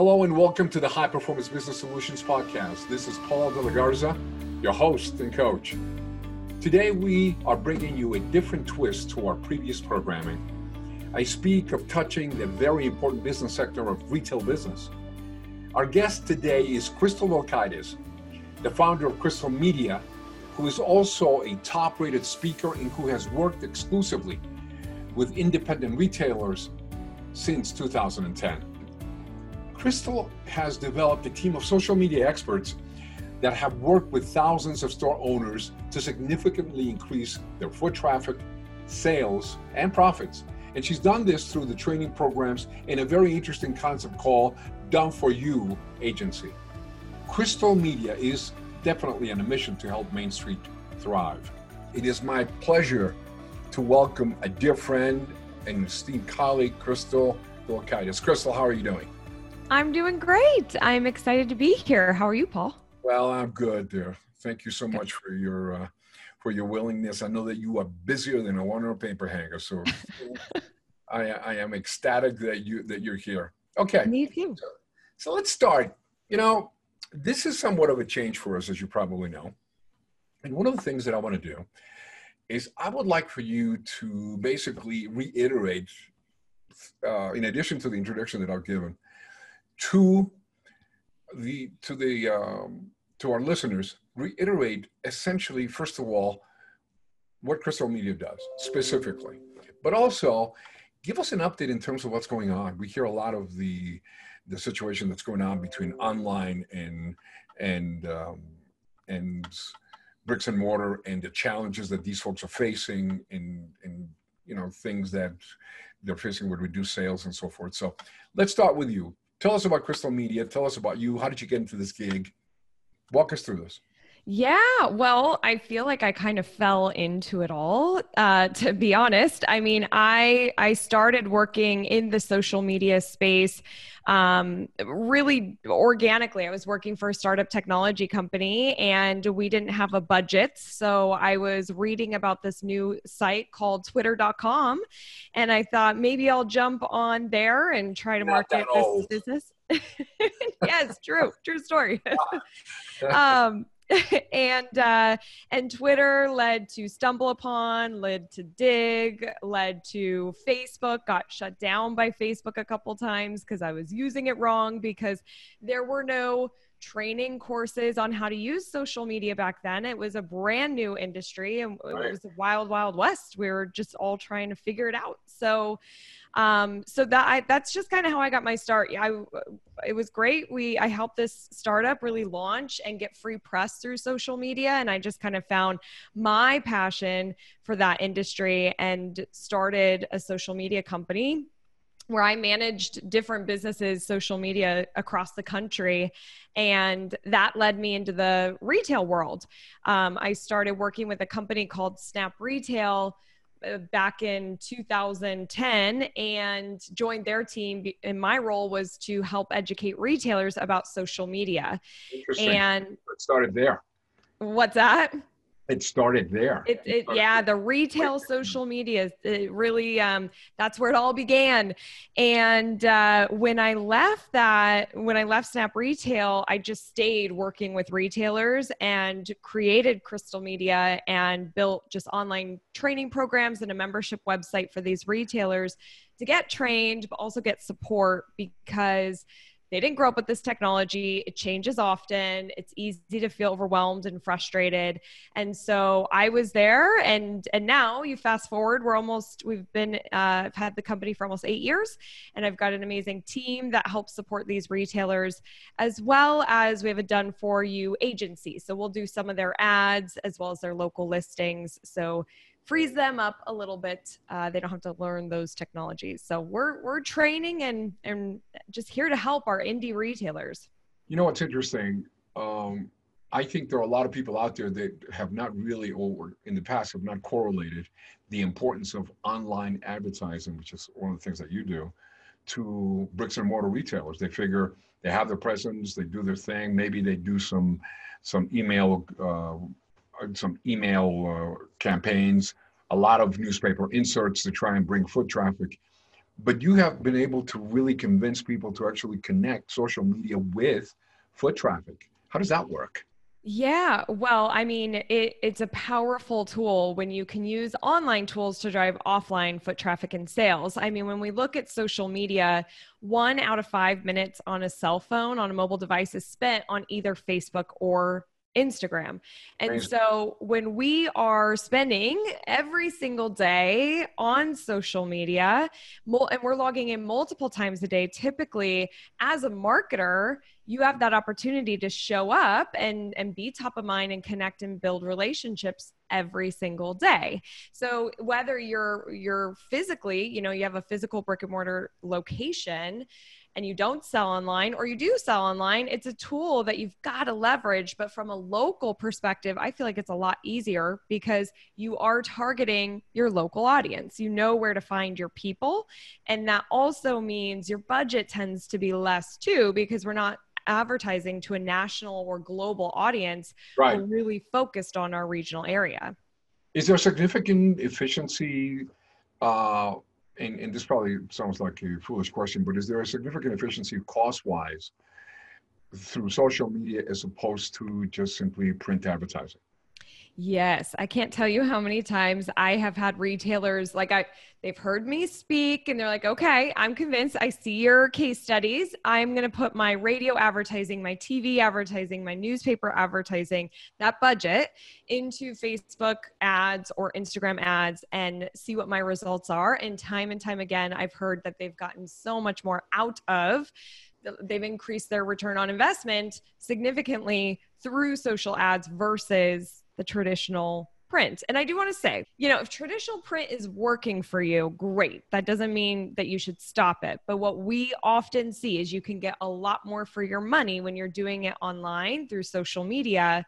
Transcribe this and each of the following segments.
Hello and welcome to the High Performance Business Solutions Podcast. This is Paul De La Garza, your host and coach. Today we are bringing you a different twist to our previous programming. I speak of touching the very important business sector of retail business. Our guest today is Crystal Belkaitis, the founder of Crystal Media, who is also a top rated speaker and who has worked exclusively with independent retailers since 2010. Crystal has developed a team of social media experts that have worked with thousands of store owners to significantly increase their foot traffic, sales, and profits. And she's done this through the training programs in a very interesting concept called Done For You Agency. Crystal Media is definitely on a mission to help Main Street thrive. It is my pleasure to welcome a dear friend and esteemed colleague, Crystal Belkaitis. Crystal, how are you doing? I'm doing great. I'm excited to be here. How are you, Paul? Well, I'm good, dear. Thank you so much for your uh, for your willingness. I know that you are busier than a one paper hanger, so I, I am ecstatic that you that you're here. Okay. Me too. So, so let's start. You know, this is somewhat of a change for us, as you probably know. And one of the things that I want to do is I would like for you to basically reiterate, uh, in addition to the introduction that I've given, to the to the um, to our listeners reiterate essentially first of all what crystal media does specifically but also give us an update in terms of what's going on. We hear a lot of the the situation that's going on between online and and um, and bricks and mortar and the challenges that these folks are facing and and you know things that they're facing with reduced sales and so forth. So let's start with you Tell us about Crystal Media. Tell us about you. How did you get into this gig? Walk us through this. Yeah, well, I feel like I kind of fell into it all. Uh, to be honest, I mean, I I started working in the social media space um, really organically. I was working for a startup technology company, and we didn't have a budget, so I was reading about this new site called Twitter.com, and I thought maybe I'll jump on there and try to Not market this business. yes, true, true story. um, and uh, and Twitter led to StumbleUpon, led to Digg, led to Facebook. Got shut down by Facebook a couple times because I was using it wrong because there were no training courses on how to use social media back then. It was a brand new industry and it was a wild, wild west. We were just all trying to figure it out. So um, so that I, that's just kind of how I got my start. I, it was great. We, I helped this startup really launch and get free press through social media. And I just kind of found my passion for that industry and started a social media company where I managed different businesses, social media across the country. And that led me into the retail world. Um, I started working with a company called Snap Retail uh, back in 2010 and joined their team and my role was to help educate retailers about social media and it started there what's that it started there. It, it yeah, the retail social media, it really, um, that's where it all began. And uh, when I left that, when I left Snap Retail, I just stayed working with retailers and created Crystal Media and built just online training programs and a membership website for these retailers to get trained, but also get support because they didn't grow up with this technology. It changes often. It's easy to feel overwhelmed and frustrated. And so i was there and and now you fast forward we're almost we've been uh, i've had the company for almost eight years and i've got an amazing team that helps support these retailers as well as we have a done for you agency. So we'll do some of their ads as well as their local listings. So frees them up a little bit. Uh, they don't have to learn those technologies. So we're we're training and and just here to help our indie retailers. You know what's interesting? Um, I think there are a lot of people out there that have not really, or in the past, have not correlated the importance of online advertising, which is one of the things that you do, to bricks and mortar retailers. They figure they have their presence, they do their thing. Maybe they do some some email uh, some email uh, campaigns, a lot of newspaper inserts to try and bring foot traffic. but you have been able to really convince people to actually connect social media with foot traffic. How does that work? Yeah, well, I mean, it, it's a powerful tool when you can use online tools to drive offline foot traffic and sales. I mean, when we look at social media, one out of five minutes on a cell phone, on a mobile device, is spent on either Facebook or Instagram. And Amazing. so when we are spending every single day on social media and we're logging in multiple times a day, typically as a marketer, you have that opportunity to show up and, and be top of mind and connect and build relationships every single day. So whether you're you're physically, you know, you have a physical brick and mortar location, and you don't sell online or you do sell online, it's a tool that you've got to leverage. But from a local perspective, I feel like it's a lot easier because you are targeting your local audience. You know where to find your people. And that also means your budget tends to be less too because we're not advertising to a national or global audience. Right. We're really focused on our regional area. Is there significant efficiency uh, and, and this probably sounds like a foolish question, but is there a significant efficiency cost wise through social media as opposed to just simply print advertising? Yes, I can't tell you how many times I have had retailers like I they've heard me speak and they're like, "Okay, I'm convinced. I see your case studies. I'm going to put my radio advertising, my TV advertising, my newspaper advertising, that budget into Facebook ads or Instagram ads and see what my results are." And time and time again, I've heard that they've gotten so much more out of they've increased their return on investment significantly through social ads versus the traditional print. And I do want to say, you know, if traditional print is working for you, great. That doesn't mean that you should stop it. But what we often see is you can get a lot more for your money when you're doing it online through social media.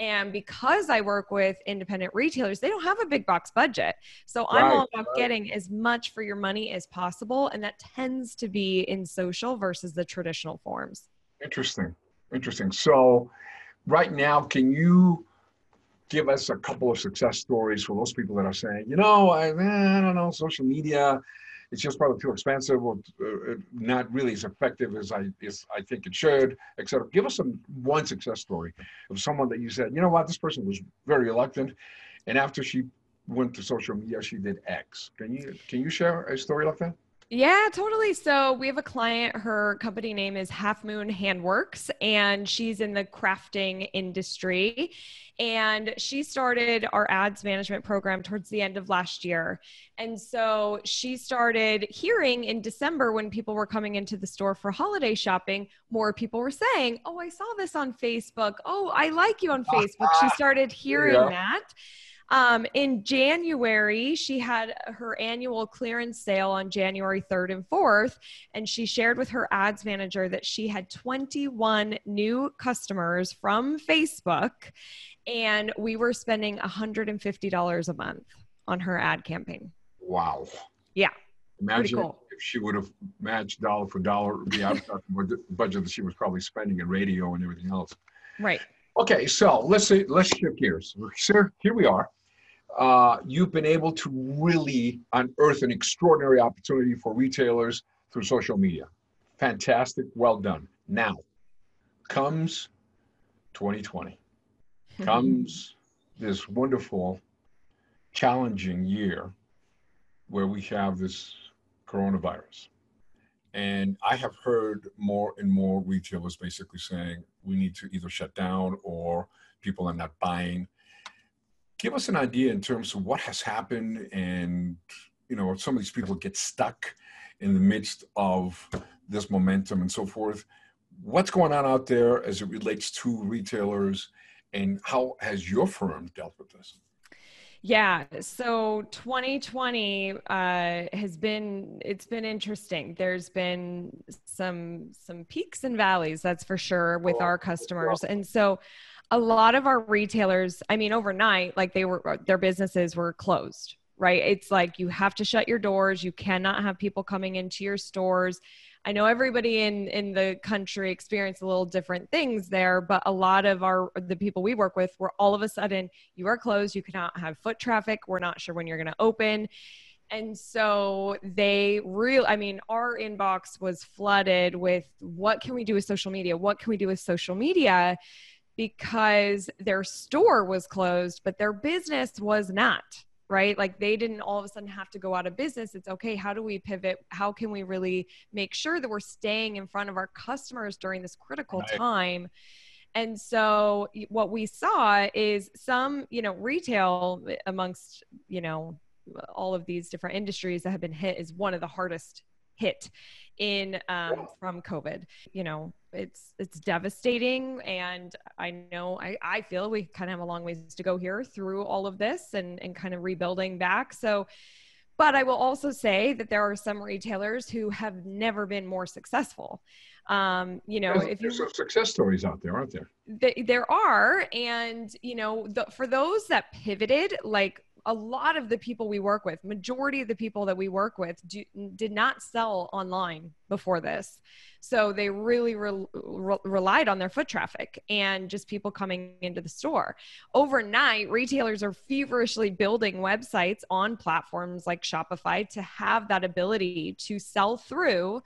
And because I work with independent retailers, they don't have a big box budget. So right, I'm all about getting as much for your money as possible. And that tends to be in social versus the traditional forms. Interesting. Interesting. So, right now, can you give us a couple of success stories for those people that are saying, you know, I, I don't know, social media, it's just probably too expensive or uh, not really as effective as I as I think it should, etc. Give us some one success story of someone that you said, you know what, this person was very reluctant, and after she went to social media, she did X. Can you can you share a story like that? Yeah, totally. So we have a client, her company name is Half Moon Handworks, and she's in the crafting industry. And she started our ads management program towards the end of last year. And so she started hearing in December when people were coming into the store for holiday shopping, more people were saying, Oh, I saw this on Facebook. Oh, I like you on Facebook. She started hearing yeah. that. Um, in January, she had her annual clearance sale on January 3rd and 4th, and she shared with her ads manager that she had 21 new customers from Facebook, and we were spending $150 a month on her ad campaign. Wow. Yeah. Imagine cool. if she would have matched dollar for dollar the advertising budget that she was probably spending in radio and everything else. Right. Okay, so let's see, let's shift gears. Sir, here we are. Uh, you've been able to really unearth an extraordinary opportunity for retailers through social media. Fantastic, well done. Now comes 2020, comes this wonderful, challenging year where we have this coronavirus. And I have heard more and more retailers basically saying we need to either shut down or people are not buying. Give us an idea in terms of what has happened and you know some of these people get stuck in the midst of this momentum and so forth. What's going on out there as it relates to retailers and how has your firm dealt with this? Yeah, so 2020 uh, has been it's been interesting. There's been some some peaks and valleys, that's for sure, with our customers, and so a lot of our retailers, I mean, overnight, like they were uh, their businesses were closed. Right? It's like you have to shut your doors. You cannot have people coming into your stores. I know everybody in in the country experienced a little different things there, but a lot of our the people we work with were all of a sudden you are closed, you cannot have foot traffic, we're not sure when you're going to open. And so they real I mean, our inbox was flooded with what can we do with social media? What can we do with social media? Because their store was closed, but their business was not right? Like they didn't all of a sudden have to go out of business. It's okay. How do we pivot? How can we really make sure that we're staying in front of our customers during this critical right. time? And so what we saw is some, you know, retail amongst, you know, all of these different industries that have been hit is one of the hardest hit in um, from COVID. You know, it's it's devastating, and I know I, I feel we kind of have a long ways to go here through all of this and and kind of rebuilding back. So. But I will also say that there are some retailers who have never been more successful. Um, you know, there's, if there's some success stories out there, aren't there? Th- there are, and you know, the, for those that pivoted, like a lot of the people we work with, majority of the people that we work with, do, did not sell online before this. So they really re- re- relied on their foot traffic and just people coming into the store. Overnight, retailers are feverishly building websites on platforms like Shopify to have that ability to sell through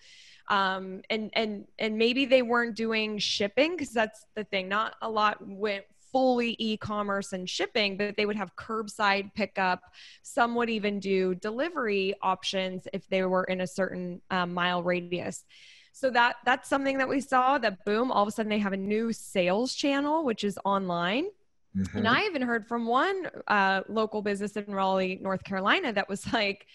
um, and and and maybe they weren't doing shipping because that's the thing not a lot went fully e-commerce and shipping but they would have curbside pickup. Some would even do delivery options if they were in a certain um, mile radius. So that that's something that we saw that boom all of a sudden they have a new sales channel which is online. Mm-hmm. and i even heard from one uh, local business in raleigh north carolina that was like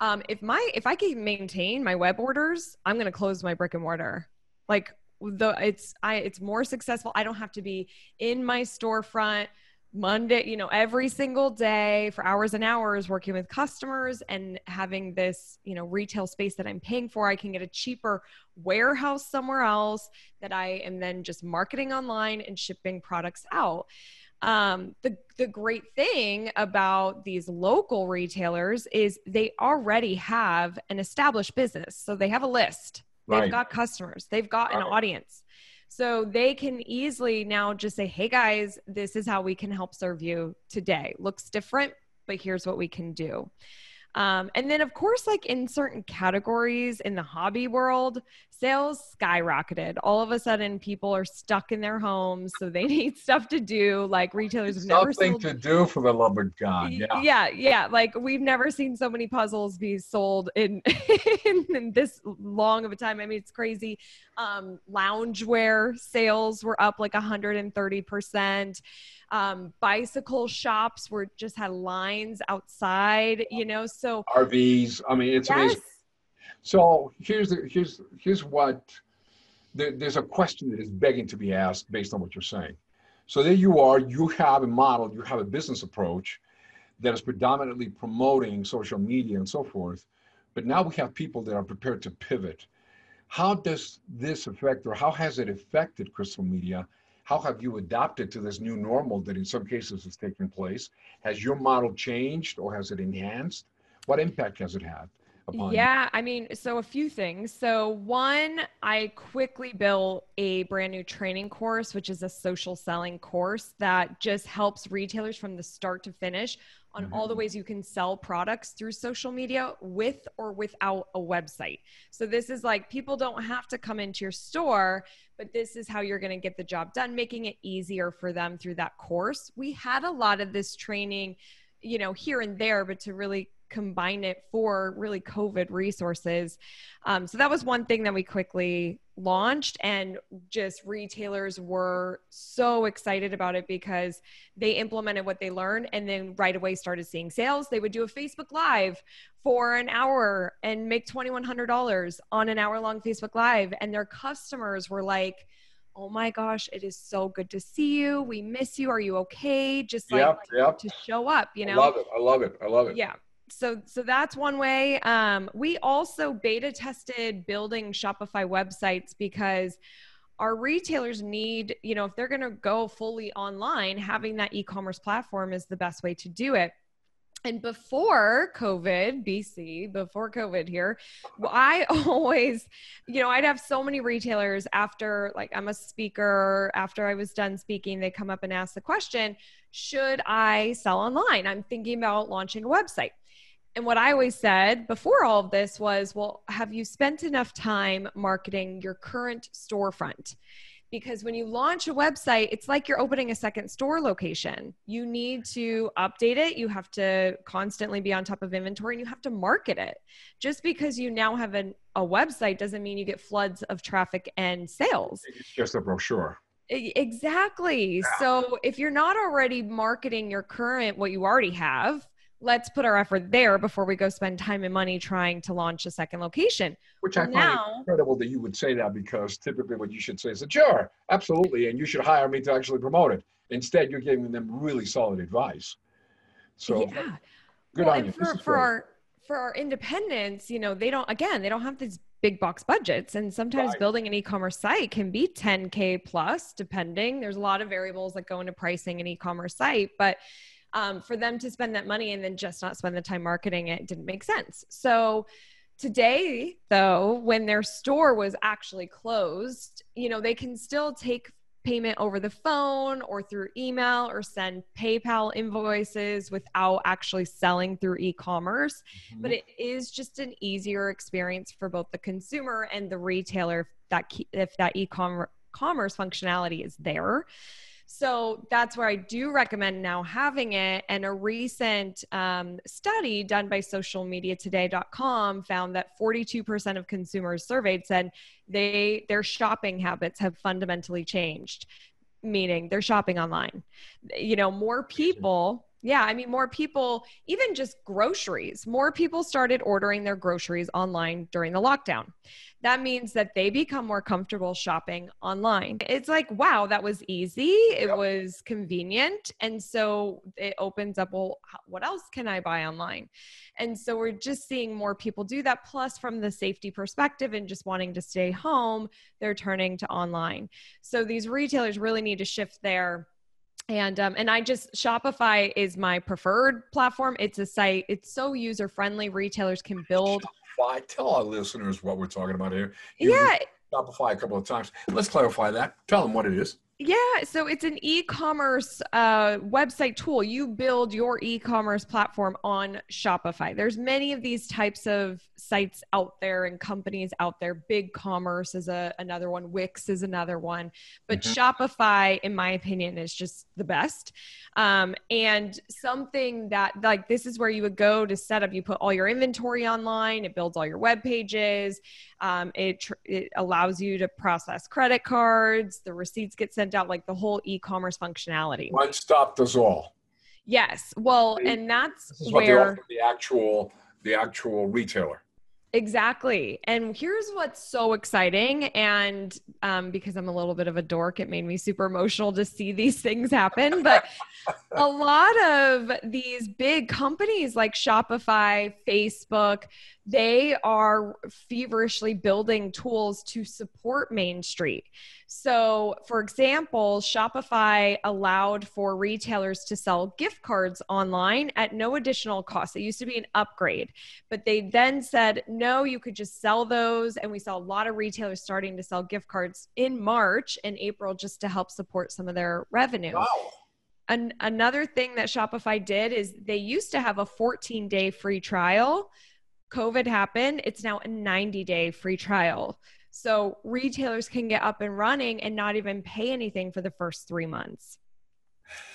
um, if my if i can maintain my web orders i'm going to close my brick and mortar. Like the it's I it's more successful. I don't have to be in my storefront Monday, you know, every single day for hours and hours working with customers and having this, you know, retail space that I'm paying for. I can get a cheaper warehouse somewhere else that I am then just marketing online and shipping products out. Um, the the great thing about these local retailers is they already have an established business, so they have a list They've right. got customers, they've got an audience. So they can easily now just say, hey guys, this is how we can help serve you today. Looks different, but here's what we can do. Um, and then, of course, like in certain categories in the hobby world, sales skyrocketed. All of a sudden, people are stuck in their homes, so they need stuff to do. Like retailers have never something to do for the love of God. Yeah, yeah, yeah. Like we've never seen so many puzzles be sold in in, in this long of a time. I mean, it's crazy. Um, loungewear sales were up like 130 percent um, bicycle shops were just had lines outside, you know. So RVs. I mean, it's yes. amazing. So here's the, here's here's what there, there's a question that is begging to be asked based on what you're saying. So there you are. You have a model. You have a business approach that is predominantly promoting social media and so forth. But now we have people that are prepared to pivot. How does this affect, or how has it affected Crystal Media how have you adapted to this new normal that in some cases is taking place? Has your model changed or has it enhanced? What impact has it had? Yeah, you? I mean, so a few things. So, one, I quickly built a brand new training course, which is a social selling course that just helps retailers from the start to finish on mm-hmm. all the ways you can sell products through social media with or without a website. So, this is like people don't have to come into your store but this is how you're going to get the job done, making it easier for them through that course. We had a lot of this training, you know, here and there, but to really combine it for really COVID resources. Um, so that was one thing that we quickly launched, and just retailers were so excited about it because they implemented what they learned and then right away started seeing sales. They would do a Facebook Live for an hour and make $2,100 on an hour long Facebook Live, and their customers were like, oh my gosh, it is so good to see you. We miss you. Are you okay? Just like yep, yep. to show up, you know? I love it. I love it. I love it. Yeah so so that's one way. Um, we also beta tested building shopify websites because our retailers need you know if they're going to go fully online having that e-commerce platform is the best way to do it. And before covid bc before covid here i always you know i'd have so many retailers after like i'm a speaker after i was done speaking they come up and ask the question should i sell online? I'm thinking about launching a website And what I always said before all of this was, well, have you spent enough time marketing your current storefront? Because when you launch a website, it's like you're opening a second store location. You need to update it. You have to constantly be on top of inventory and you have to market it. Just because you now have an, a website doesn't mean you get floods of traffic and sales. It's just a brochure. Exactly. Yeah. So if you're not already marketing your current, what you already have, let's put our effort there before we go spend time and money trying to launch a second location. Which well, I find now, incredible that you would say that because typically what you should say is, that sure, absolutely, and you should hire me to actually promote it. Instead, you're giving them really solid advice. So yeah. good well, on you. For, for our for our independents, you know, they don't again, they don't have these big box budgets and sometimes right. building an e-commerce site can be 10k plus depending there's a lot of variables that go into pricing an e-commerce site but um, for them to spend that money and then just not spend the time marketing it didn't make sense. So today, though, when their store was actually closed, you know, they can still take payment over the phone or through email or send PayPal invoices without actually selling through e-commerce. Mm-hmm. But it is just an easier experience for both the consumer and the retailer if that if that e-commerce commerce functionality is there. So that's where I do recommend now having it. And a recent um, study done by socialmediatoday.com found that 42% of consumers surveyed said they their shopping habits have fundamentally changed, meaning they're shopping online. You know, more people yeah, I mean, more people, even just groceries, more people started ordering their groceries online during the lockdown that means that they become more comfortable shopping online. It's like, wow, that was easy. It yep. was convenient. And so it opens up, well, what else can I buy online? And so we're just seeing more people do that. Plus, from the safety perspective and just wanting to stay home, they're turning to online. So these retailers really need to shift there and um, and i just shopify is my preferred platform it's a site it's so user friendly retailers can build Shopify. Tell our listeners what we're talking about here. You yeah. Shopify a couple of times. Let's clarify that. Tell them what it is. Yeah, so it's an e-commerce uh, website tool. You build your e-commerce platform on Shopify. There's many of these types of sites out there and companies out there. Big Commerce is a, another one. Wix is another one. But mm-hmm. Shopify, in my opinion, is just the best. Um, and something that like this is where you would go to set up. You put all your inventory online. It builds all your web pages. Um, it, tr- it allows you to process credit cards. The receipts get sent out, like the whole e-commerce functionality. One stop does all. Yes. Well, and that's where the actual the actual retailer. Exactly. And here's what's so exciting. And um, because I'm a little bit of a dork, it made me super emotional to see these things happen. But a lot of these big companies like Shopify, Facebook, they are feverishly building tools to support Main Street. So, for example, Shopify allowed for retailers to sell gift cards online at no additional cost. It used to be an upgrade, but they then said, no, you could just sell those. And we saw a lot of retailers starting to sell gift cards in March and April just to help support some of their revenue. Wow. An- another thing that Shopify did is they used to have a 14 day free trial. COVID happened, it's now a 90 day free trial. So retailers can get up and running and not even pay anything for the first three months.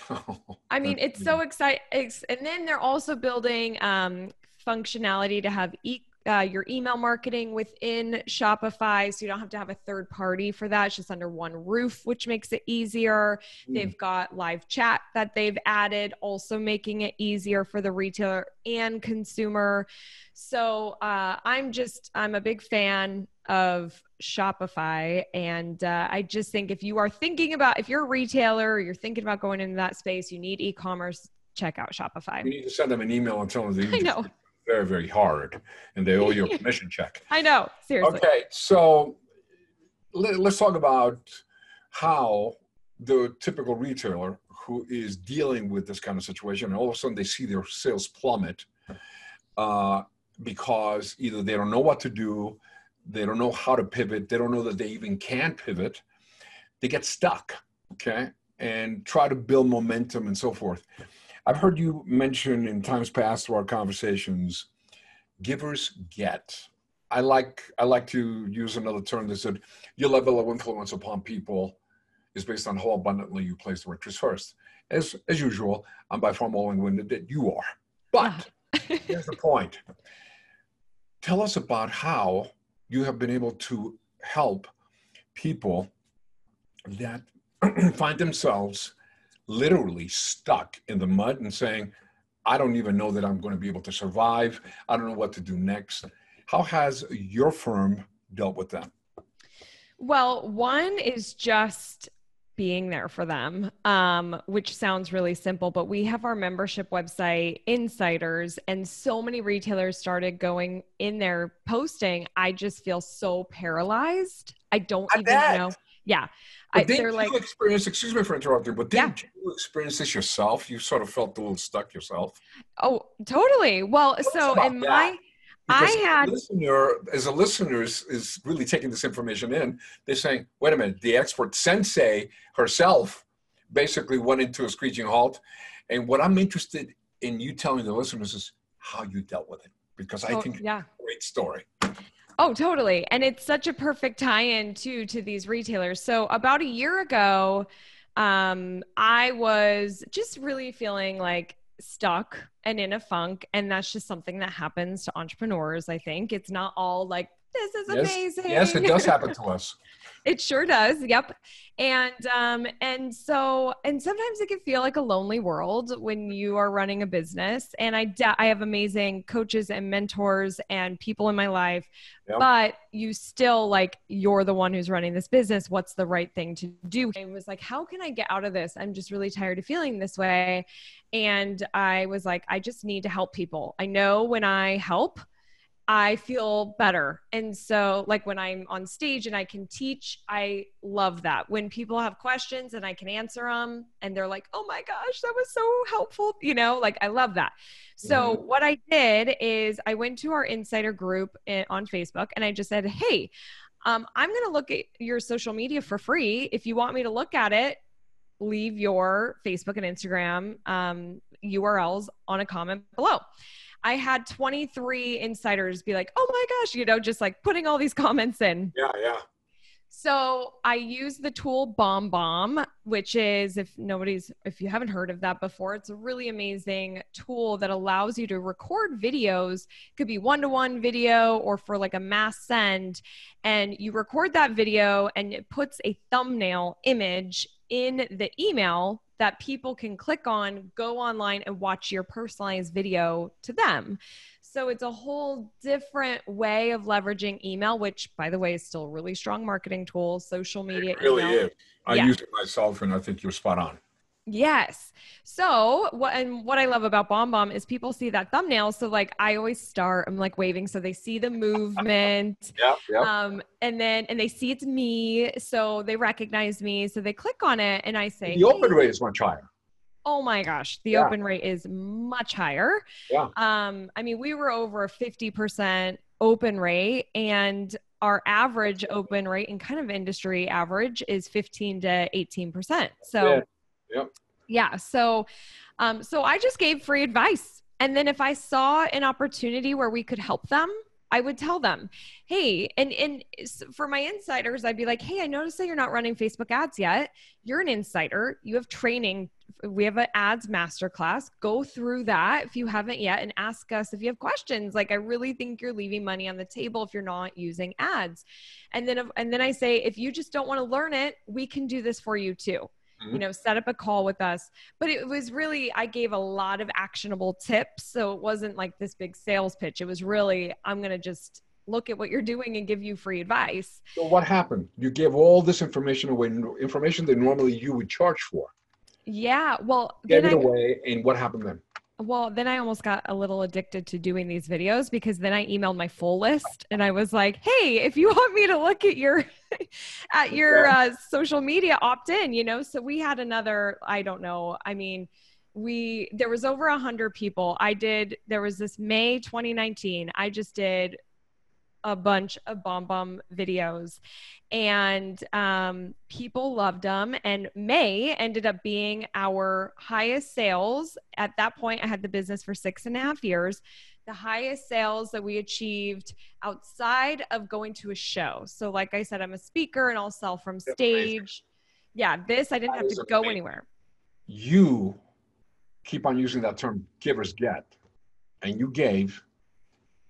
I mean, it's so exciting. And then they're also building um, functionality to have e- uh, your email marketing within Shopify. So you don't have to have a third party for that. It's just under one roof, which makes it easier. Mm. They've got live chat that they've added, also making it easier for the retailer and consumer. So uh, I'm just, I'm a big fan of Shopify. And uh, I just think if you are thinking about, if you're a retailer, you're thinking about going into that space, you need e commerce, check out Shopify. You need to send them an email and tell them I know. Very, very hard and they owe you a commission check. I know, seriously. Okay, so let, let's talk about how the typical retailer who is dealing with this kind of situation and all of a sudden they see their sales plummet uh, because either they don't know what to do they don't know how to pivot. They don't know that they even can pivot. They get stuck, okay, and try to build momentum and so forth. I've heard you mention in times past through our conversations, givers get. I like I like to use another term that said your level of influence upon people is based on how abundantly you place the interest first. As as usual, I'm by far more long-winded than you are. But ah. here's the point. Tell us about how you have been able to help people that find themselves literally stuck in the mud and saying, I don't even know that I'm going to be able to survive. I don't know what to do next. How has your firm dealt with them? Well, one is just being there for them, um, which sounds really simple, but we have our membership website, Insiders, and so many retailers started going in there posting. I just feel so paralyzed. I don't I even bet. know. Yeah. I, didn't you like, experience, excuse me for interrupting, but didn't yeah. you experience this yourself? You sort of felt a little stuck yourself. Oh, totally. Well, so in that? my because I had listener as a listener is, is really taking this information in. They're saying, "Wait a minute." The expert sensei herself basically went into a screeching halt. And what I'm interested in you telling the listeners is how you dealt with it, because I oh, think yeah. great story. Oh, totally. And it's such a perfect tie-in too to these retailers. So about a year ago, um, I was just really feeling like stuck and in a funk. And that's just something that happens to entrepreneurs, I think. It's not all like, this is yes. amazing. Yes, it does happen to us. it sure does. Yep. And um and so and sometimes it can feel like a lonely world when you are running a business and I I have amazing coaches and mentors and people in my life yep. but you still like you're the one who's running this business what's the right thing to do I was like how can I get out of this I'm just really tired of feeling this way and I was like I just need to help people I know when I help I feel better. And so, like when I'm on stage and I can teach, I love that. When people have questions and I can answer them and they're like, oh my gosh, that was so helpful, you know, like I love that. So, mm-hmm. what I did is I went to our insider group on Facebook and I just said, hey, um, I'm going to look at your social media for free. If you want me to look at it, leave your Facebook and Instagram um, URLs on a comment below. I had 23 insiders be like, oh my gosh, you know, just like putting all these comments in. Yeah, yeah. So I use the tool BombBomb, which is if nobody's if you haven't heard of that before, it's a really amazing tool that allows you to record videos. It could be one-to-one video or for like a mass send. And you record that video and it puts a thumbnail image in the email that people can click on, go online and watch your personalized video to them. So it's a whole different way of leveraging email, which by the way is still a really strong marketing tool, social media. It really email. is. I yeah. use it myself and I think you're spot on. Yes. So what and what I love about BombBomb is people see that thumbnail. So like I always start, I'm like waving so they see the movement. yeah, yeah. Um, and then and they see it's me, so they recognize me. So they click on it and I say the open rate is much higher. Oh my gosh, the yeah. open rate is much higher. Yeah. Um, I mean, we were over a 50% open rate and our average open rate and kind of industry average is 15 to 18%. So yeah Yep. Yeah. So, um, so I just gave free advice. And then if I saw an opportunity where we could help them, I would tell them, hey, and and for my insiders, I'd be like, hey, I noticed that you're not running Facebook ads yet. You're an insider. You have training. We have an ads masterclass. Go through that if you haven't yet, and ask us if you have questions. Like, I really think you're leaving money on the table if you're not using ads. And then, and then I say, if you just don't want to learn it, we can do this for you too mm-hmm. you know, set up a call with us. But it was really, I gave a lot of actionable tips. So it wasn't like this big sales pitch. It was really, I'm going to just look at what you're doing and give you free advice. So what happened? You gave all this information away, information that normally you would charge for. Yeah. Well, gave it I, away. And what happened then? Well, then I almost got a little addicted to doing these videos because then I emailed my full list and I was like, "Hey, if you want me to look at your at your uh, social media, opt in." You know, so we had another. I don't know. I mean, we there was over a hundred people. I did. There was this May 2019. I just did a bunch of BombBomb videos. And um, people loved them and may ended up being our highest sales. At that point i had the business for six and a half years. The highest sales that we achieved outside of going to a show. So like i said i'm a speaker and i'll sell from stage. Yeah this i didn't That have to go amazing. anywhere. You keep on using that term givers get, and you gave,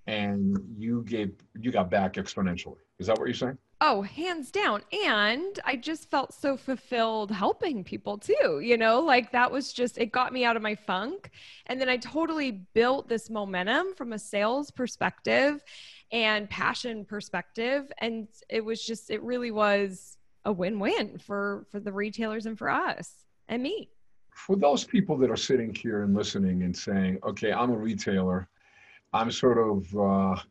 and you gave, you got back exponentially. Is that what you're saying? Oh, hands down. And I just felt so fulfilled helping people too. You know, like that was just, it got me out of my funk. And then I totally built this momentum from a sales perspective and passion perspective. And it was just, it really was a win win for, for the retailers and for us and me. For those people that are sitting here and listening and saying, okay, I'm a retailer, I'm sort of, uh,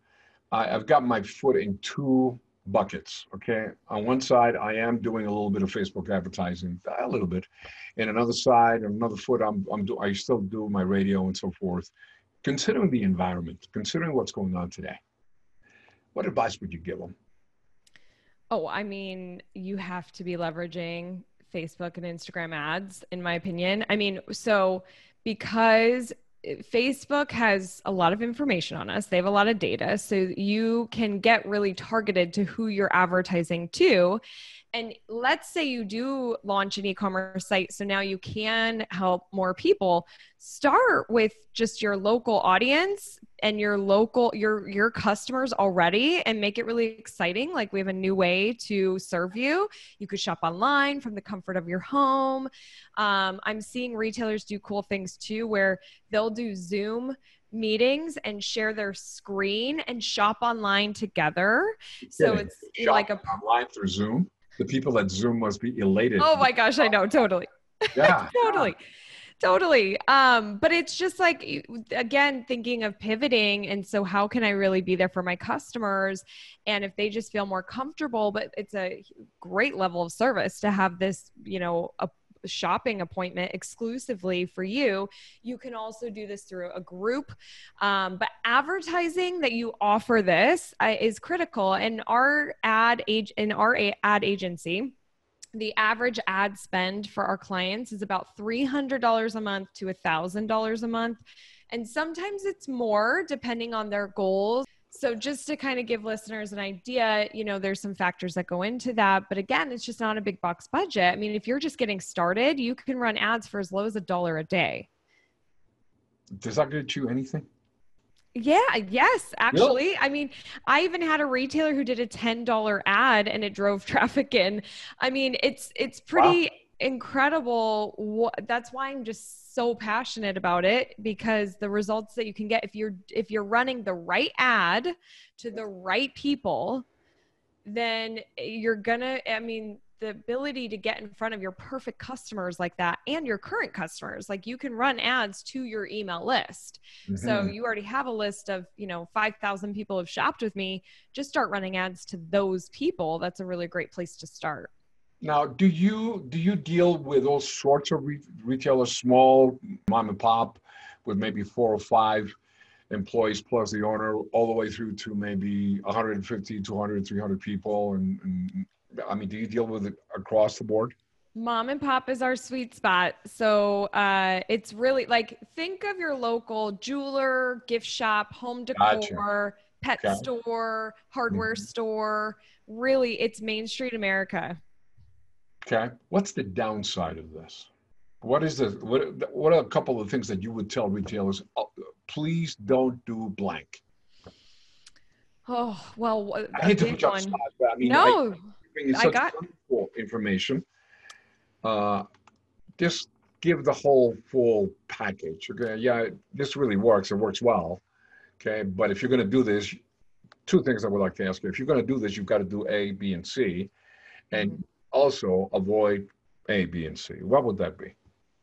I, I've got my foot in two buckets. Okay. On one side, I am doing a little bit of Facebook advertising, a little bit. And another side, another foot, I'm, I'm do, I still do my radio and so forth. Considering the environment, considering what's going on today, what advice would you give them? Oh, I mean, you have to be leveraging Facebook and Instagram ads, in my opinion. I mean, so because Facebook has a lot of information on us, they have a lot of data. So you can get really targeted to who you're advertising to. And let's say you do launch an e commerce site. So now you can help more people. Start with just your local audience and your local your your customers already and make it really exciting like we have a new way to serve you you could shop online from the comfort of your home um, i'm seeing retailers do cool things too where they'll do zoom meetings and share their screen and shop online together so Kidding. it's like a online through Zoom. The people at Zoom must be elated. oh my gosh i know totally. Yeah, totally. Totally. Um but it's just like again thinking of pivoting and so how can i really be there for my customers? And if they just feel more comfortable but it's a great level of service to have this you know a shopping appointment exclusively for you you can also do this through a group um, but advertising that you offer this uh, is critical and our ad age in our ad agency the average ad spend for our clients is about $300 a month to $1,000 a month. And sometimes it's more depending on their goals. So, just to kind of give listeners an idea, you know, there's some factors that go into that. But again, it's just not a big box budget. I mean, if you're just getting started, you can run ads for as low as a dollar a day. Does that get you anything? Yeah, yes, actually. I mean, I even had a retailer who did a $10 ad and it drove traffic in. I mean, it's it's pretty wow. incredible. That's why I'm just so passionate about it because the results that you can get if you're if you're running the right ad to the right people, then you're to I mean, the ability to get in front of your perfect customers like that and your current customers like you can run ads to your email list. Mm-hmm. so you already have a list of you know 5000 people have shopped with me. Just start running ads to those people. That's a really great place to start now do you do you deal with all sorts of re- retailers small mom and pop with maybe four or five employees plus the owner all the way through to maybe 150 200 300 people and, and I mean, do you deal with it across the board? Mom and pop is our sweet spot. So uh, it's really like think of your local jeweler, gift shop, home decor, gotcha. pet okay. store, hardware mm-hmm. store. Really, it's Main Street America. Okay. What's the downside of this? What is the what? What are a couple of things that you would tell retailers? Oh, please don't do blank. Oh well, I hate to put you on spot, but I mean, no. I, such got... information. Uh, just give the whole full package. Okay, yeah, this really works. It works well. Okay, but if you're going to do this, two things I would like to ask you. If you're going to do this, you've got to do A, B, and C, and mm-hmm. Also avoid A, B, and C. What would that be?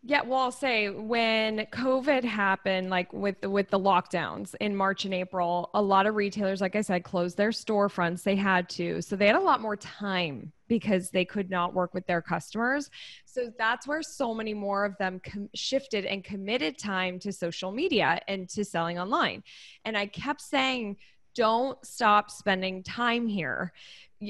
Yeah, well, I'll say when COVID happened, like with with the lockdowns in March and April, a lot of retailers, like I said, closed their storefronts. They had to, so they had a lot more time because they could not work with their customers. So that's where so many more of them com- shifted and committed time to social media and to selling online. And I kept saying, don't stop spending time here.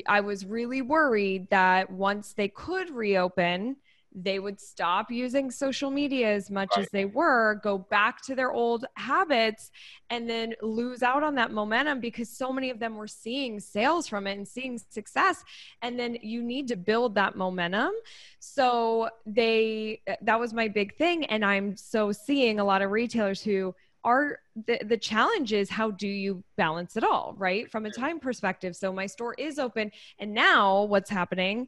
I was really worried that once they could reopen, they would stop using social media as much right. as they were, go back to their old habits, and then lose out on that momentum because so many of them were seeing sales from it and seeing success. And then you need to build that momentum. So they, that was my big thing. And I'm so seeing a lot of retailers who, are the, the challenge is how do you balance it all right? From a time perspective. So my store is open and now what's happening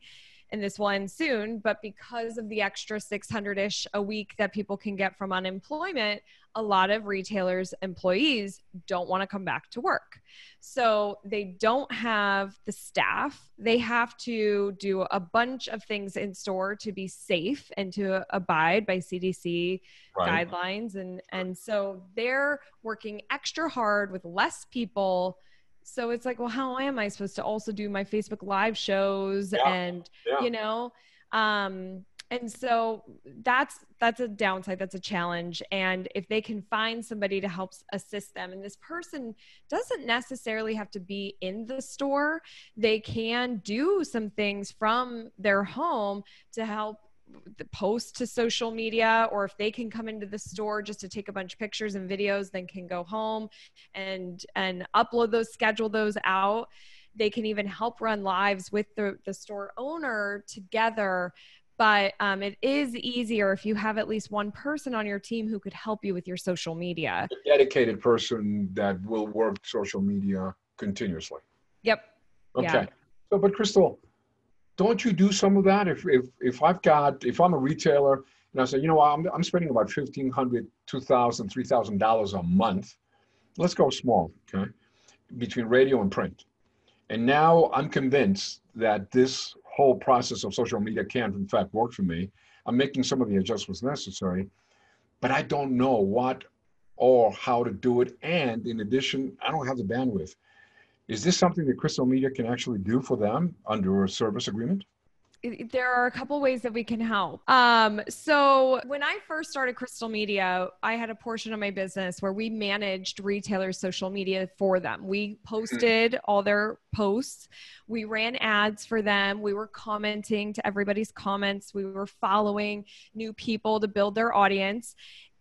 and this will end soon. But because of the extra 600 ish a week that people can get from unemployment, a lot of retailers' employees don't want to come back to work. So they don't have the staff. They have to do a bunch of things in store to be safe and to abide by CDC right. guidelines. And, and so they're working extra hard with less people so it's like well how am i supposed to also do my facebook live shows yeah. and yeah. you know um and so that's that's a downside that's a challenge and if they can find somebody to help assist them and this person doesn't necessarily have to be in the store they can do some things from their home to help the post to social media or if they can come into the store just to take a bunch of pictures and videos then can go home and and upload those schedule those out. They can even help run lives with the, the store owner together. But um, it is easier if you have at least one person on your team who could help you with your social media. A dedicated person that will work social media continuously. Yep. Okay. Yeah. so but crystal don't you do some of that? If, if, if I've got, if I'm a retailer and I say, you know, I'm, I'm spending about $1,500, $2,000, $3,000 a month. Let's go small, okay? Between radio and print. And now I'm convinced that this whole process of social media can, in fact, work for me. I'm making some of the adjustments necessary, but I don't know what or how to do it. And in addition, I don't have the bandwidth. Is this something that Crystal Media can actually do for them under a service agreement? there are a couple ways that we can help. Um, so when I first started Crystal Media, I had a portion of my business where we managed retailers' social media for them. We posted all their posts. We ran ads for them. We were commenting to everybody's comments. We were following new people to build their audience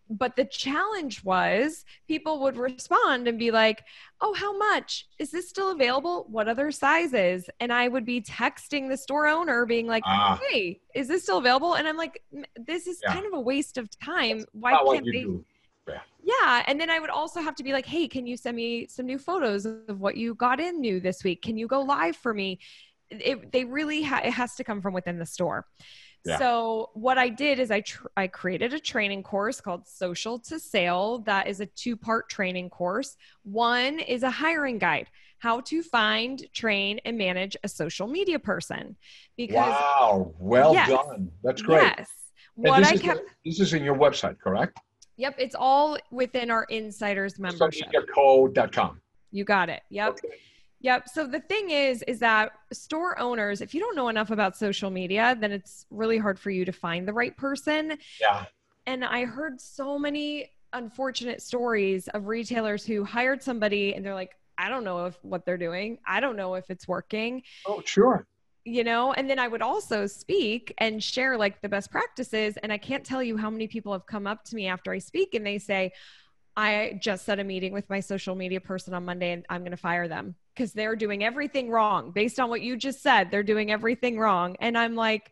but the challenge was people would respond and be like, Oh, how much? Is this still available? What other sizes? And I would be texting the store owner, being like, ah. Hey, is this still available? And I'm like, This is yeah. kind of a waste of time. Why can't they? Yeah. yeah. And then I would also have to be like, Hey, can you send me some new photos of what you got in new this week? Can you go live for me? It, they really ha- it has to come from within the store. So what I did is I tr- I created a training course called Social to Sale that is a two-part training course. One is a hiring guide, how to find, train and manage a social media person. Because Wow, well yes, done. That's great. Yes. what I kept This is in your website, correct? Yep, it's all within our insiders membership. Socialmediacode.com. You got it. Yep. Okay. Yep. So the thing is, is that store owners, if you don't know enough about social media, then it's really hard for you to find the right person. Yeah. And I heard so many unfortunate stories of retailers who hired somebody and they're like, I don't know if what they're doing. I don't know if it's working. Oh, sure. You know, and then I would also speak and share like the best practices. And I can't tell you how many people have come up to me after I speak and they say, I just set a meeting with my social media person on Monday and I'm going to fire them because they're doing everything wrong based on what you just said. They're doing everything wrong. And I'm like,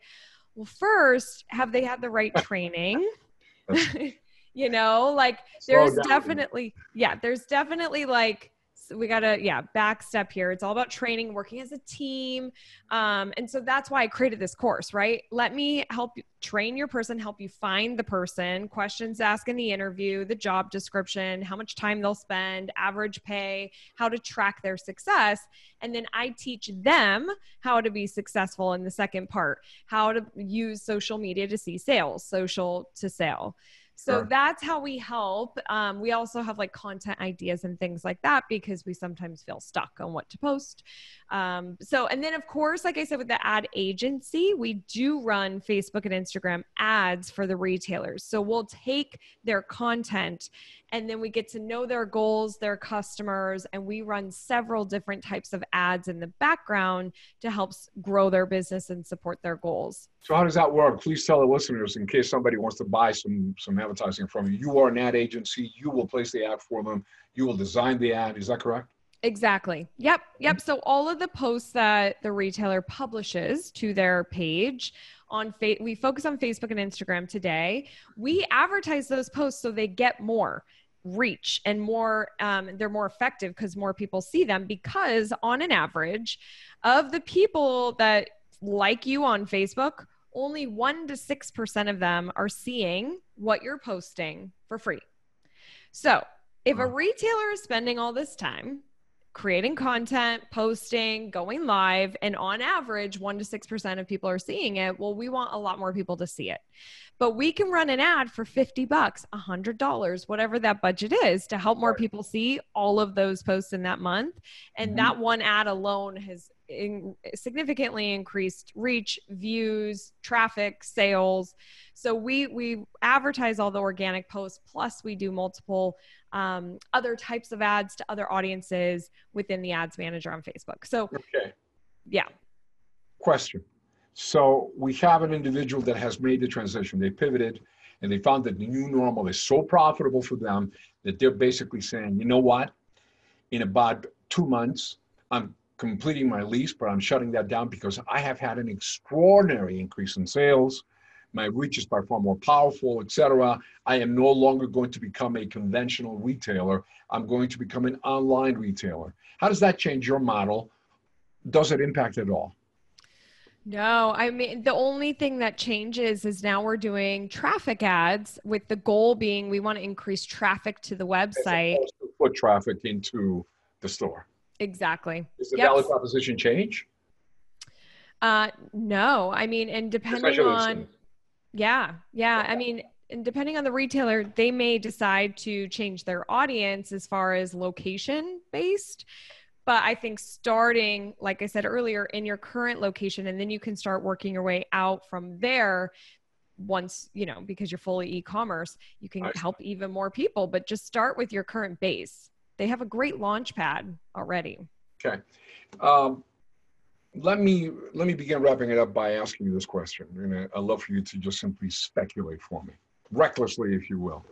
well, first, have they had the right training? you know, like there's definitely, yeah, there's definitely like we gotta yeah back step here. It's all about training working as a team. Um, and so that's why i created this course right? Let me help you train your person help you find the person questions ask in the interview the job description how much time they'll spend average pay how to track their success. And then i teach them how to be successful in the second part how to use social media to see sales social to sale so sure. that's how we help. Um, we also have like content ideas and things like that because we sometimes feel stuck on what to post. Um, so, and then of course, like I said, with the ad agency, we do run Facebook and Instagram ads for the retailers. So we'll take their content and then we get to know their goals, their customers, and we run several different types of ads in the background to help grow their business and support their goals. So how does that work? Please tell the listeners in case somebody wants to buy some some advertising from you. You are an ad agency. You will place the ad for them. You will design the ad. Is that correct? Exactly. Yep. Yep. So all of the posts that the retailer publishes to their page on fa- we focus on Facebook and Instagram today. We advertise those posts so they get more reach and more um, they're more effective because more people see them because on an average of the people that like you on facebook only 1 to 6% of them are seeing what you're posting for free so if a retailer is spending all this time creating content, posting, going live, and on average, 1% to 6% of people are seeing it. Well, we want a lot more people to see it. But we can run an ad for 50 bucks, $100, whatever that budget is to help more people see all of those posts in that month. And mm-hmm. that one ad alone has in, significantly increased reach, views, traffic, sales. So we we advertise all the organic posts plus we do multiple um, other types of ads to other audiences within the ads manager on Facebook. So okay. Yeah. Question. So we have an individual that has made the transition. They pivoted and they found that the new normal is so profitable for them that they're basically saying, you know what? In about two months, I'm completing my lease, but I'm shutting that down because I have had an extraordinary increase in sales. My reach is by far more powerful, etc. I am no longer going to become a conventional retailer. I'm going to become an online retailer. How does that change your model? Does it impact at all? No, I mean, the only thing that changes is now we're doing traffic ads with the goal being we want to increase traffic to the website. To put traffic into the store. Exactly. Does the yep. value proposition change? Uh, no, I mean, and depending on, yeah, yeah, I mean, and depending on the retailer, they may decide to change their audience as far as location based. But I think starting, like I said earlier, in your current location, and then you can start working your way out from there once you know because you're fully e-commerce you can help even more people but just start with your current base they have a great launch pad already. Okay. Um, let me let me begin wrapping it up by asking you this question, and I'd love for you to just simply speculate for me, recklessly, if you will.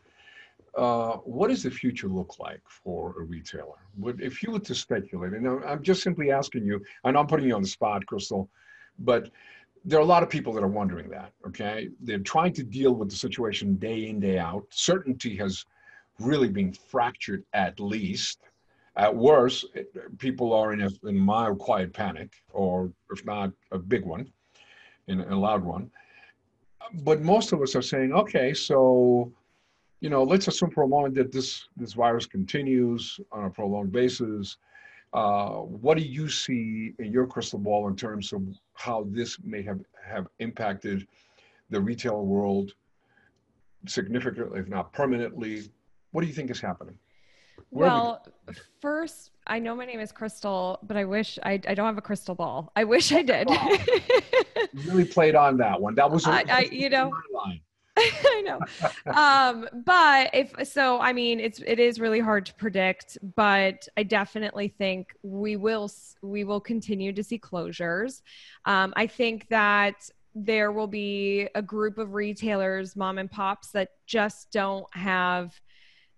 Uh, what does the future look like for a retailer? Would, if you were to speculate, and I'm just simply asking you, and I'm putting you on the spot, Crystal, but there are a lot of people that are wondering that. Okay, they're trying to deal with the situation day in day out. Certainty has really been fractured at least. At worst, people are in a, in mild, quiet panic, or if not a big one, in a loud one. But most of us are saying, okay, so, you know, let's assume for a moment that this this virus continues on a prolonged basis. Uh, what do you see in your crystal ball in terms of how this may have, have impacted the retail world significantly, if not permanently, what do you think is happening? Where well, we first, I know my name is Crystal, but I wish I, I don't have a crystal ball. I wish I did. really played on that one. That was, I you know, I know. um, but if so, I mean, it's it is really hard to predict, but I definitely think we will we will continue to see closures. Um, I think that there will be a group of retailers, mom and pops, that just don't have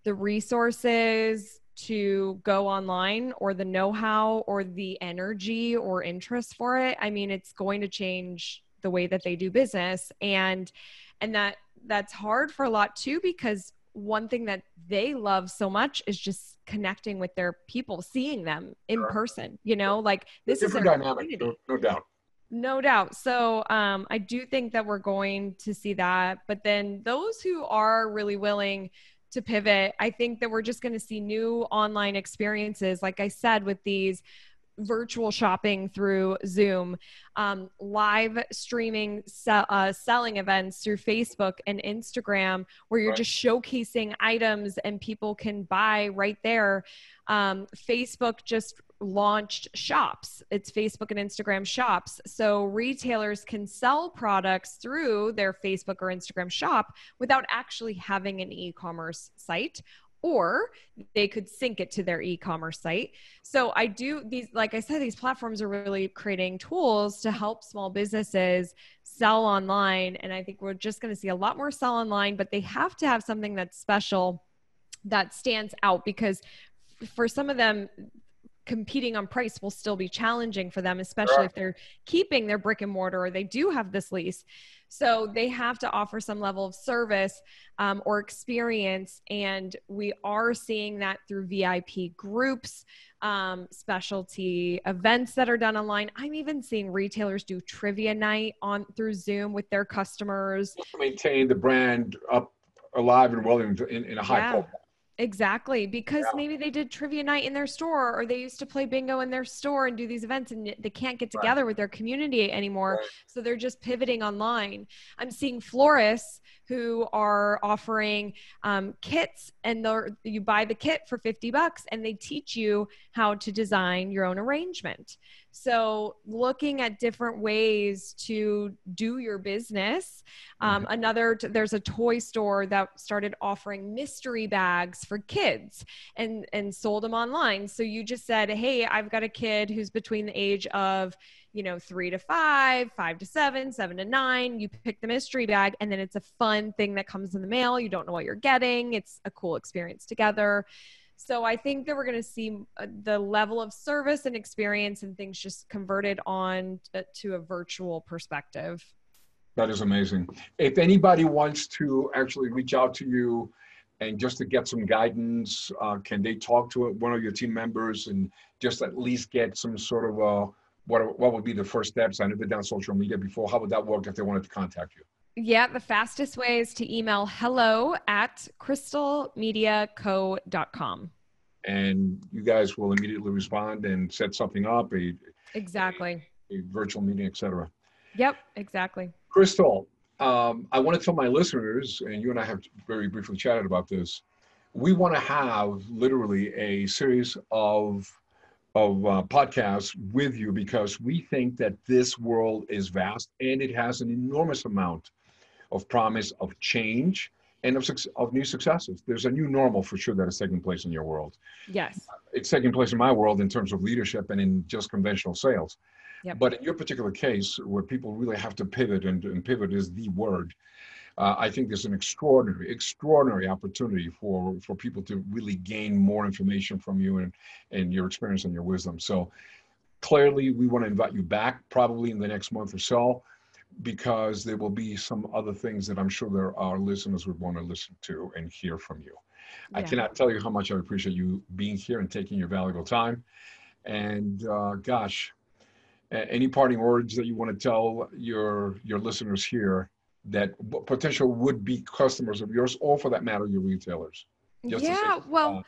the resources to go online or the know-how or the energy or interest for it i mean it's going to change the way that they do business and and that that's hard for a lot too because one thing that they love so much is just connecting with their people seeing them in sure. person you know like this Different is a dynamic no, no doubt no doubt. So um, I do think that we're going to see that. But then those who are really willing to pivot. I think that we're just going to see new online experiences, like I said, with these virtual shopping through Zoom, um, live streaming, se- uh, selling events through Facebook and Instagram, where you're right. just showcasing items and people can buy right there. Um, Facebook just launched shops. It's Facebook and Instagram shops. So retailers can sell products through their Facebook or Instagram shop without actually having an e commerce site or they could sync it to their e-commerce site. So I do these like I said these platforms are really creating tools to help small businesses sell online and I think we're just going to see a lot more sell online but they have to have something that's special that stands out because for some of them competing on price will still be challenging for them especially sure. if they're keeping their brick and mortar or they do have this lease so they have to offer some level of service um, or experience. And we are seeing that through VIP groups, um, specialty events that are done online. I'm even seeing retailers do trivia night on through Zoom with their customers. Maintain the brand up alive and well in, in, in a high yeah. profile. Exactly, because yeah. maybe they did trivia night in their store or they used to play bingo in their store and do these events and they can't get together right. with their community anymore. Right. So they're just pivoting online. I'm seeing florists who are offering um, kits and you buy the kit for 50 bucks and they teach you how to design your own arrangement. So, looking at different ways to do your business. Um, mm-hmm. Another, there's a toy store that started offering mystery bags for kids and and sold them online. So you just said, "Hey, I've got a kid who's between the age of you know, three to five, five to seven, seven to nine. You pick the mystery bag, and then it's a fun thing that comes in the mail. You don't know what you're getting. It's a cool experience together. So I think that we're going to see uh, the level of service and experience and things just converted on to a virtual perspective. That is amazing. If anybody wants to actually reach out to you and just to get some guidance, uh, can they talk to one of your team members and just at least get some sort of a what what would be the first steps? I know they've done social media before. How would that work if they wanted to contact you? Yeah, the fastest way is to email hello at crystalmediaco.com. And you guys will immediately respond and set something up, a, exactly a, a virtual meeting, etc. Yep, exactly. Crystal, um, I want to tell my listeners, and you and I have very briefly chatted about this. We want to have literally a series of of uh, podcasts with you because we think that this world is vast and it has an enormous amount of promise of change and of, of new successes. There's a new normal for sure that is taking place in your world. Yes. It's taking place in my world in terms of leadership and in just conventional sales. Yep. But in your particular case, where people really have to pivot, and, and pivot is the word, uh, I think there's an extraordinary, extraordinary opportunity for for people to really gain more information from you and and your experience and your wisdom. So clearly, we want to invite you back probably in the next month or so because there will be some other things that I'm sure there our listeners would want to listen to and hear from you. Yeah. I cannot tell you how much I appreciate you being here and taking your valuable time. And uh, gosh, any parting words that you want to tell your your listeners here that potential would be customers of yours, or for that matter, your retailers? Yeah, well. Uh,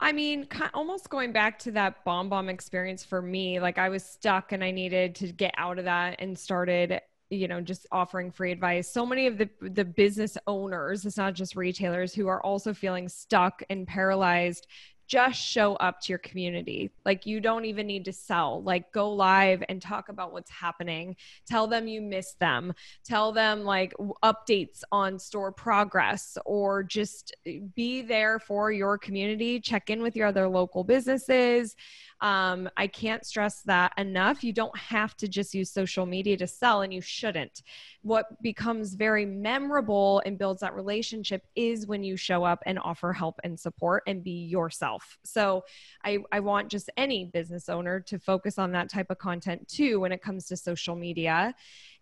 I mean, almost going back to that BombBomb experience for me, like I was stuck and I needed to get out of that and started you know just offering free advice so many of the the business owners it's not just retailers who are also feeling stuck and paralyzed just show up to your community. Like you don't even need to sell. Like go live and talk about what's happening. Tell them you miss them. Tell them like updates on store progress or just be there for your community. Check in with your other local businesses. Um, I can't stress that enough. You don't have to just use social media to sell, and you shouldn't. What becomes very memorable and builds that relationship is when you show up and offer help and support and be yourself. So I, I want just any business owner to focus on that type of content too when it comes to social media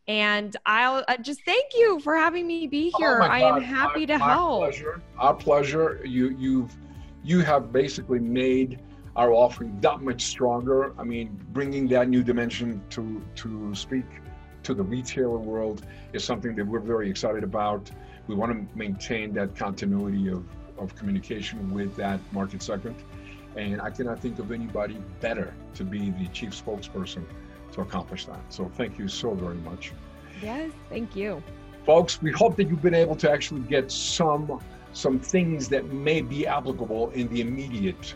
and I'll uh, just thank you for having me be oh here. Oh I am happy my, to my help. Pleasure. Our pleasure. You you've you have basically made our offering that much stronger. I mean, bringing that new dimension to to speak to the retailer world is something that we're very excited about. We want to maintain that continuity of, of communication with that market segment. And I cannot think of anybody better to be the chief spokesperson to accomplish that. So thank you so very much. Yes, thank you. Folks, we hope that you've been able to actually get some some things that may be applicable in the immediate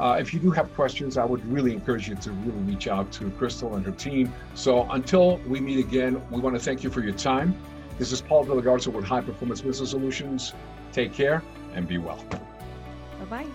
uh, if you do have questions, I would really encourage you to really reach out to Crystal and her team. So until we meet again, we want to thank you for your time. This is Paul De La Garza with High Performance Business Solutions. Take care and be well. Bye bye.